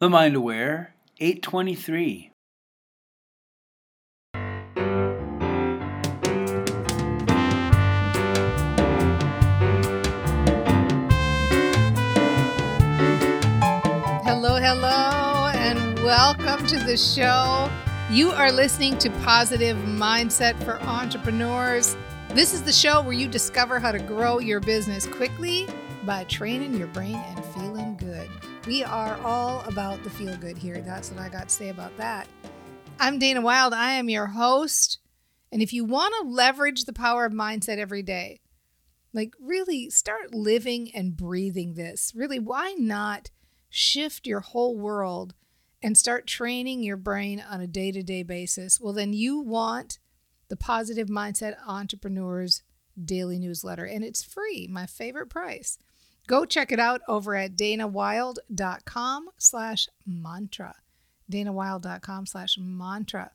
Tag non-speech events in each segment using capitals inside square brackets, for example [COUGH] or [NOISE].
The Mind Aware 823. Hello, hello, and welcome to the show. You are listening to Positive Mindset for Entrepreneurs. This is the show where you discover how to grow your business quickly by training your brain and feeling. We are all about the feel good here. That's what I got to say about that. I'm Dana Wilde. I am your host. And if you want to leverage the power of mindset every day, like really start living and breathing this. Really, why not shift your whole world and start training your brain on a day to day basis? Well, then you want the Positive Mindset Entrepreneurs Daily Newsletter, and it's free, my favorite price. Go check it out over at danawilde.com slash mantra. danawilde.com slash mantra.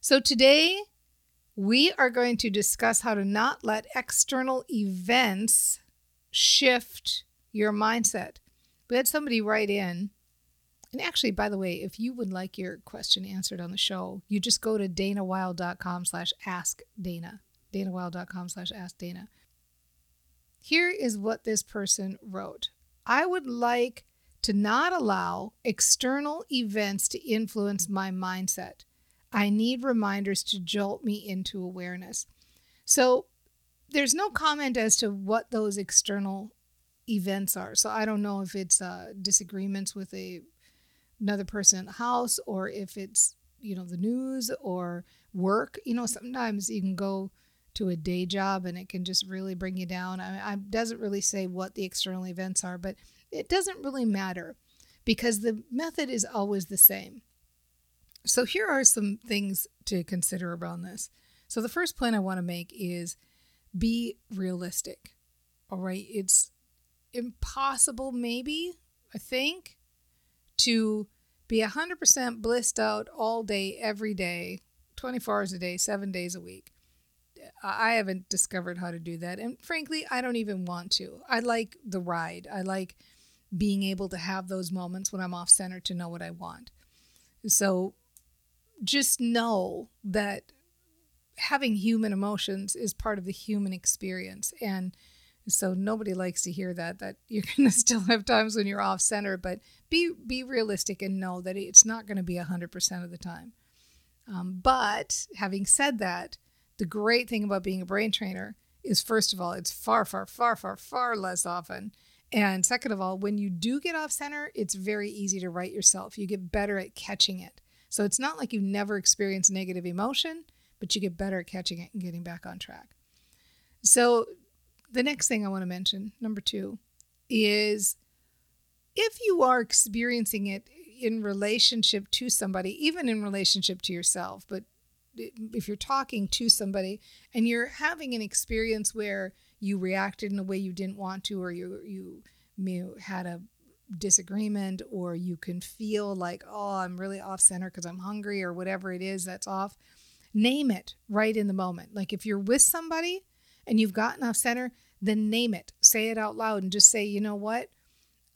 So today we are going to discuss how to not let external events shift your mindset. We had somebody write in, and actually, by the way, if you would like your question answered on the show, you just go to danawilde.com slash ask Dana. danawilde.com slash ask Dana. Here is what this person wrote I would like to not allow external events to influence my mindset. I need reminders to jolt me into awareness. So there's no comment as to what those external events are. So I don't know if it's uh, disagreements with a another person in the house or if it's you know the news or work. You know sometimes you can go to a day job and it can just really bring you down. I, I doesn't really say what the external events are, but it doesn't really matter because the method is always the same. So here are some things to consider around this. So the first point I want to make is be realistic. All right, it's impossible maybe, I think, to be 100% blissed out all day every day, 24 hours a day, 7 days a week. I haven't discovered how to do that. And frankly, I don't even want to. I like the ride. I like being able to have those moments when I'm off center to know what I want. So just know that having human emotions is part of the human experience. And so nobody likes to hear that that [LAUGHS] you're going to still have times when you're off center, but be be realistic and know that it's not going to be 100% of the time. Um, but having said that, the great thing about being a brain trainer is first of all, it's far, far, far, far, far less often. And second of all, when you do get off center, it's very easy to right yourself. You get better at catching it. So it's not like you never experience negative emotion, but you get better at catching it and getting back on track. So the next thing I want to mention, number two, is if you are experiencing it in relationship to somebody, even in relationship to yourself, but if you're talking to somebody and you're having an experience where you reacted in a way you didn't want to, or you you, you had a disagreement, or you can feel like, oh, I'm really off center because I'm hungry, or whatever it is that's off, name it right in the moment. Like if you're with somebody and you've gotten off center, then name it, say it out loud, and just say, you know what,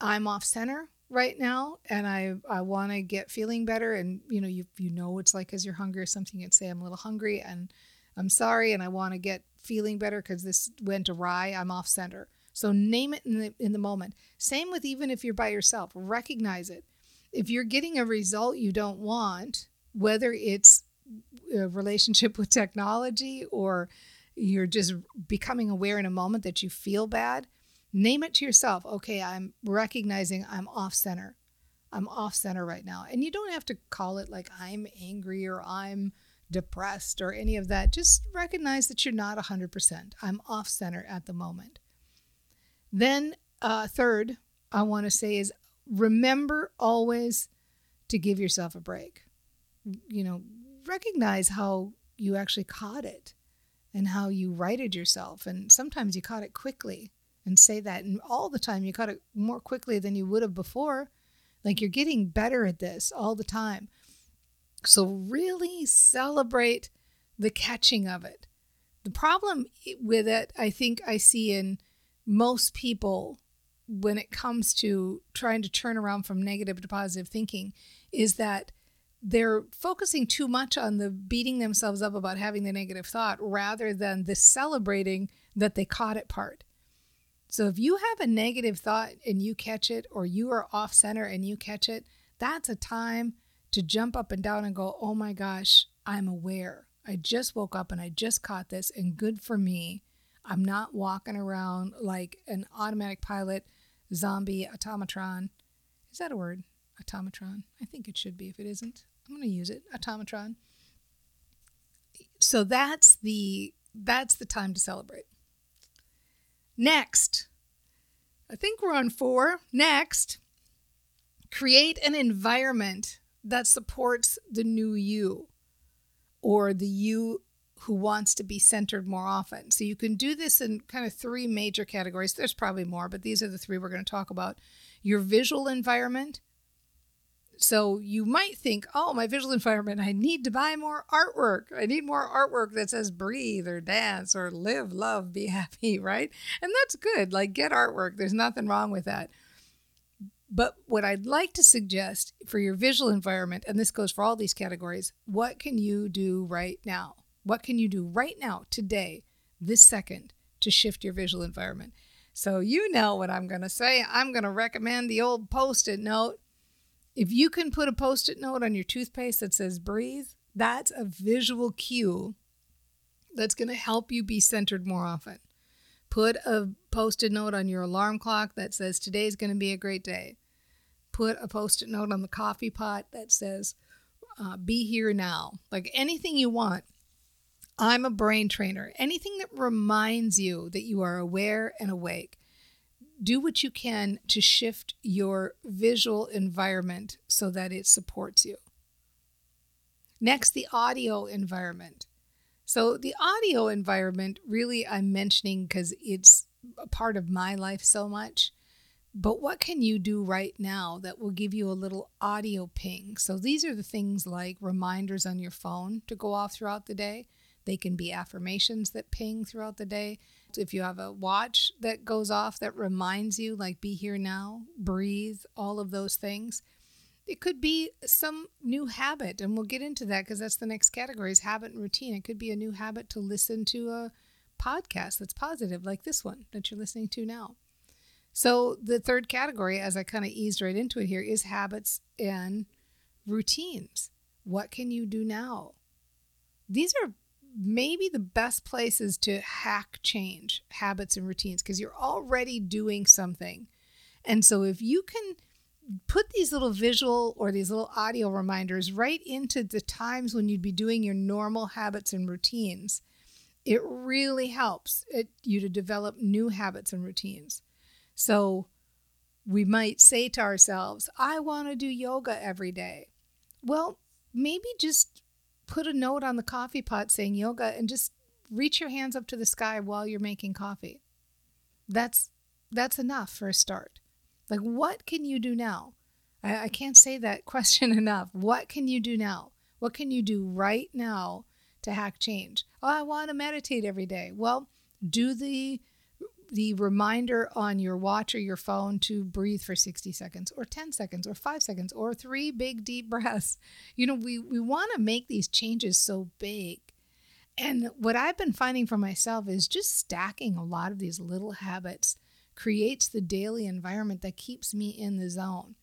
I'm off center right now and I, I want to get feeling better. And, you know, you, you know, it's like, cause you're hungry or something, you'd say, I'm a little hungry and I'm sorry. And I want to get feeling better because this went awry. I'm off center. So name it in the, in the moment. Same with even if you're by yourself, recognize it. If you're getting a result you don't want, whether it's a relationship [LAUGHS] with technology or you're just becoming aware in a moment that you feel bad, Name it to yourself. Okay, I'm recognizing I'm off center. I'm off center right now. And you don't have to call it like I'm angry or I'm depressed or any of that. Just recognize that you're not 100%. I'm off center at the moment. Then, uh, third, I want to say is remember always to give yourself a break. You know, recognize how you actually caught it and how you righted yourself. And sometimes you caught it quickly and say that and all the time you got it more quickly than you would have before. Like you're getting better at this all the time. So really celebrate the catching of it. The problem with it i think i see in most people when it comes to trying to turn around from negative to positive thinking is that they're focusing too much on the beating themselves up about having the negative thought rather than the celebrating that they caught it part. So if you have a negative thought and you catch it, or you are off center and you catch it, that's a time to jump up and down and go, oh my gosh, I'm aware. I just woke up and I just caught this, and good for me. I'm not walking around like an automatic pilot zombie automatron. Is that a word? Automatron? I think it should be if it isn't. I'm going to use it. Automatron. So that's the that's the time to celebrate. Next, I think we're on 4. Next, create an environment that supports the new you or the you who wants to be centered more often. So you can do this in kind of three major categories. There's probably more, but these are the three we're going to talk about. Your visual environment. So you might think, oh, my visual environment, I need to buy more artwork. I need more artwork that says breathe or dance or live, love, be happy, [LAUGHS] right? And that's good. Like get artwork. There's nothing wrong with that. But what I'd like to suggest for your visual environment, and this goes for all these categories, what can you do right now? What can you do right now, today, this second, to shift your visual environment? So, you know what I'm going to say. I'm going to recommend the old post it note. If you can put a post it note on your toothpaste that says breathe, that's a visual cue that's going to help you be centered more often. Put a post it note on your alarm clock that says today's going to be a great day. Put a post it note on the coffee pot that says uh, be here now. Like anything you want I'm a brain trainer. Anything that reminds you that you are aware and awake, do what you can to shift your visual environment so that it supports you. Next, the audio environment. So, the audio environment, really, I'm mentioning because it's a part of my life so much. But what can you do right now that will give you a little audio ping? So, these are the things like reminders on your phone to go off throughout the day they can be affirmations that ping throughout the day. If you have a watch that goes off that reminds you, like be here now, breathe, all of those things. It could be some new habit, and we'll get into that because that's the next category is habit and routine. It could be a new habit to listen to a podcast that's positive, like this one that you're listening to now. So, the third category, as I kind of eased right into it here, is habits and routines. What can you do now? These are maybe the best place is to hack change habits and routines because you're already doing something. And so if you can put these little visual or these little audio reminders right into the times when you'd be doing your normal habits and routines, it really helps it, you to develop new habits and routines. So we might say to ourselves, I want to do yoga every day. Well, maybe just put a note on the coffee pot saying yoga and just reach your hands up to the sky while you're making coffee. That's that's enough for a start. Like what can you do now? I, I can't say that [LAUGHS] question enough. What can you do now? What can you do right now to hack change? Oh, I want to meditate every day. Well, do the the reminder on your watch or your phone to breathe for 60 seconds or 10 seconds or 5 seconds or three big deep [LAUGHS] breaths. You know, we we want to make these changes so big. And what I've been finding for myself is just stacking a lot of these little habits creates the daily environment that keeps me in the zone.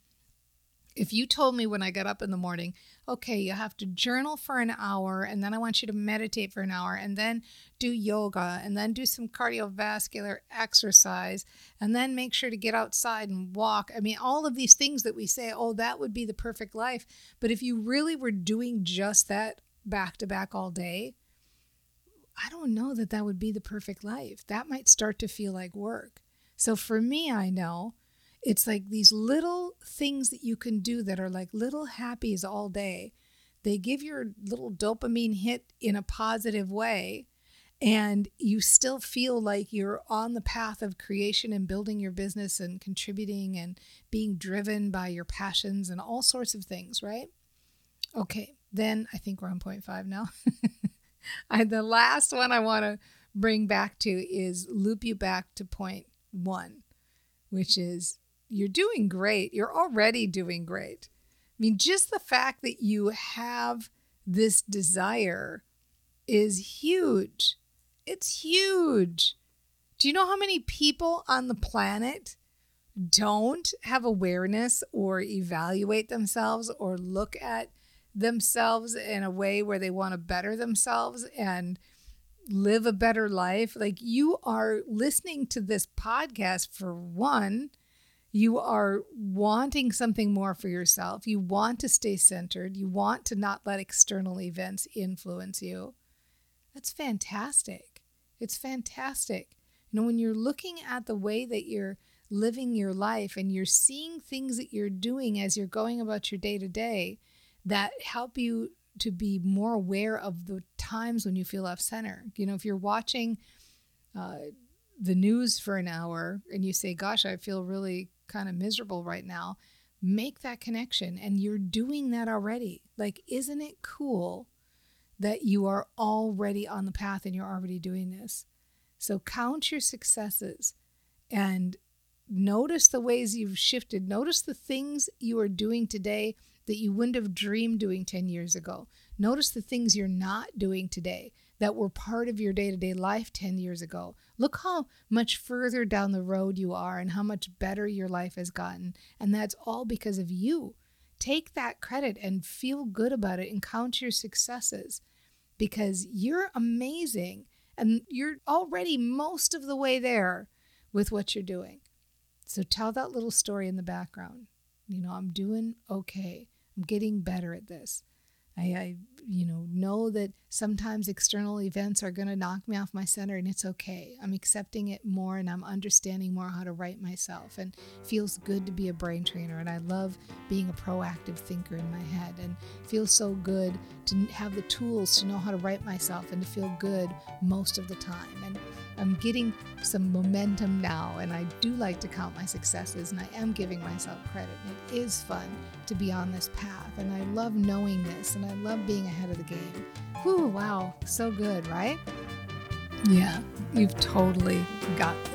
If you told me when I got up in the morning, okay, you have to journal for an hour, and then I want you to meditate for an hour, and then do yoga, and then do some cardiovascular exercise, and then make sure to get outside and walk. I mean, all of these things that we say, oh, that would be the perfect life. But if you really were doing just that back to back all day, I don't know that that would be the perfect life. That might start to feel like work. So for me, I know it's like these little things that you can do that are like little happies all day. They give your little dopamine hit in a positive way, and you still feel like you're on the path of creation and building your business and contributing and being driven by your passions and all sorts of things, right? Okay, then I think we're on point five now. [LAUGHS] I, the last one I want to bring back to is loop you back to point one which is you're doing great. You're already doing great. I mean, just the fact that you have this desire is huge. It's huge. Do you know how many people on the planet don't have awareness or evaluate themselves or look at themselves in a way where they want to better themselves and live a better life? Like you are listening to this podcast for one you are wanting something more for yourself. You want to stay centered. You want to not let external events influence you. That's fantastic. It's fantastic. You know, when you're looking at the way that you're living your life and you're seeing things that you're doing as you're going about your day to day that help you to be more aware of the times when you feel off center. You know, if you're watching uh, the news for an hour and you say, Gosh, I feel really kind of miserable right now, make that connection. And you're doing that already. Like, isn't it cool that you are already on the path and you're already doing this? So count your successes and notice the ways you've shifted. Notice the things you are doing today that you wouldn't have dreamed doing 10 years ago. Notice the things you're not doing today that were part of your day to day life 10 years ago. Look how much further down the road you are and how much better your life has gotten. And that's all because of you. Take that credit and feel good about it and count your successes because you're amazing and you're already most of the way there with what you're doing. So tell that little story in the background. You know, I'm doing okay. I'm getting better at this. I, I you know, know that sometimes external events are going to knock me off my center and it's okay. I'm accepting it more and I'm understanding more how to right myself and feels good to be a brain trainer and I love being a proactive thinker in my head and feels so good to have the tools to know how to right myself and to feel good most of the time. And I'm getting some momentum now, and I do like to count my successes, and I am giving myself credit. It is fun to be on this path, and I love knowing this, and I love being ahead of the game. Whew, wow, so good, right? Yeah, you've totally got this.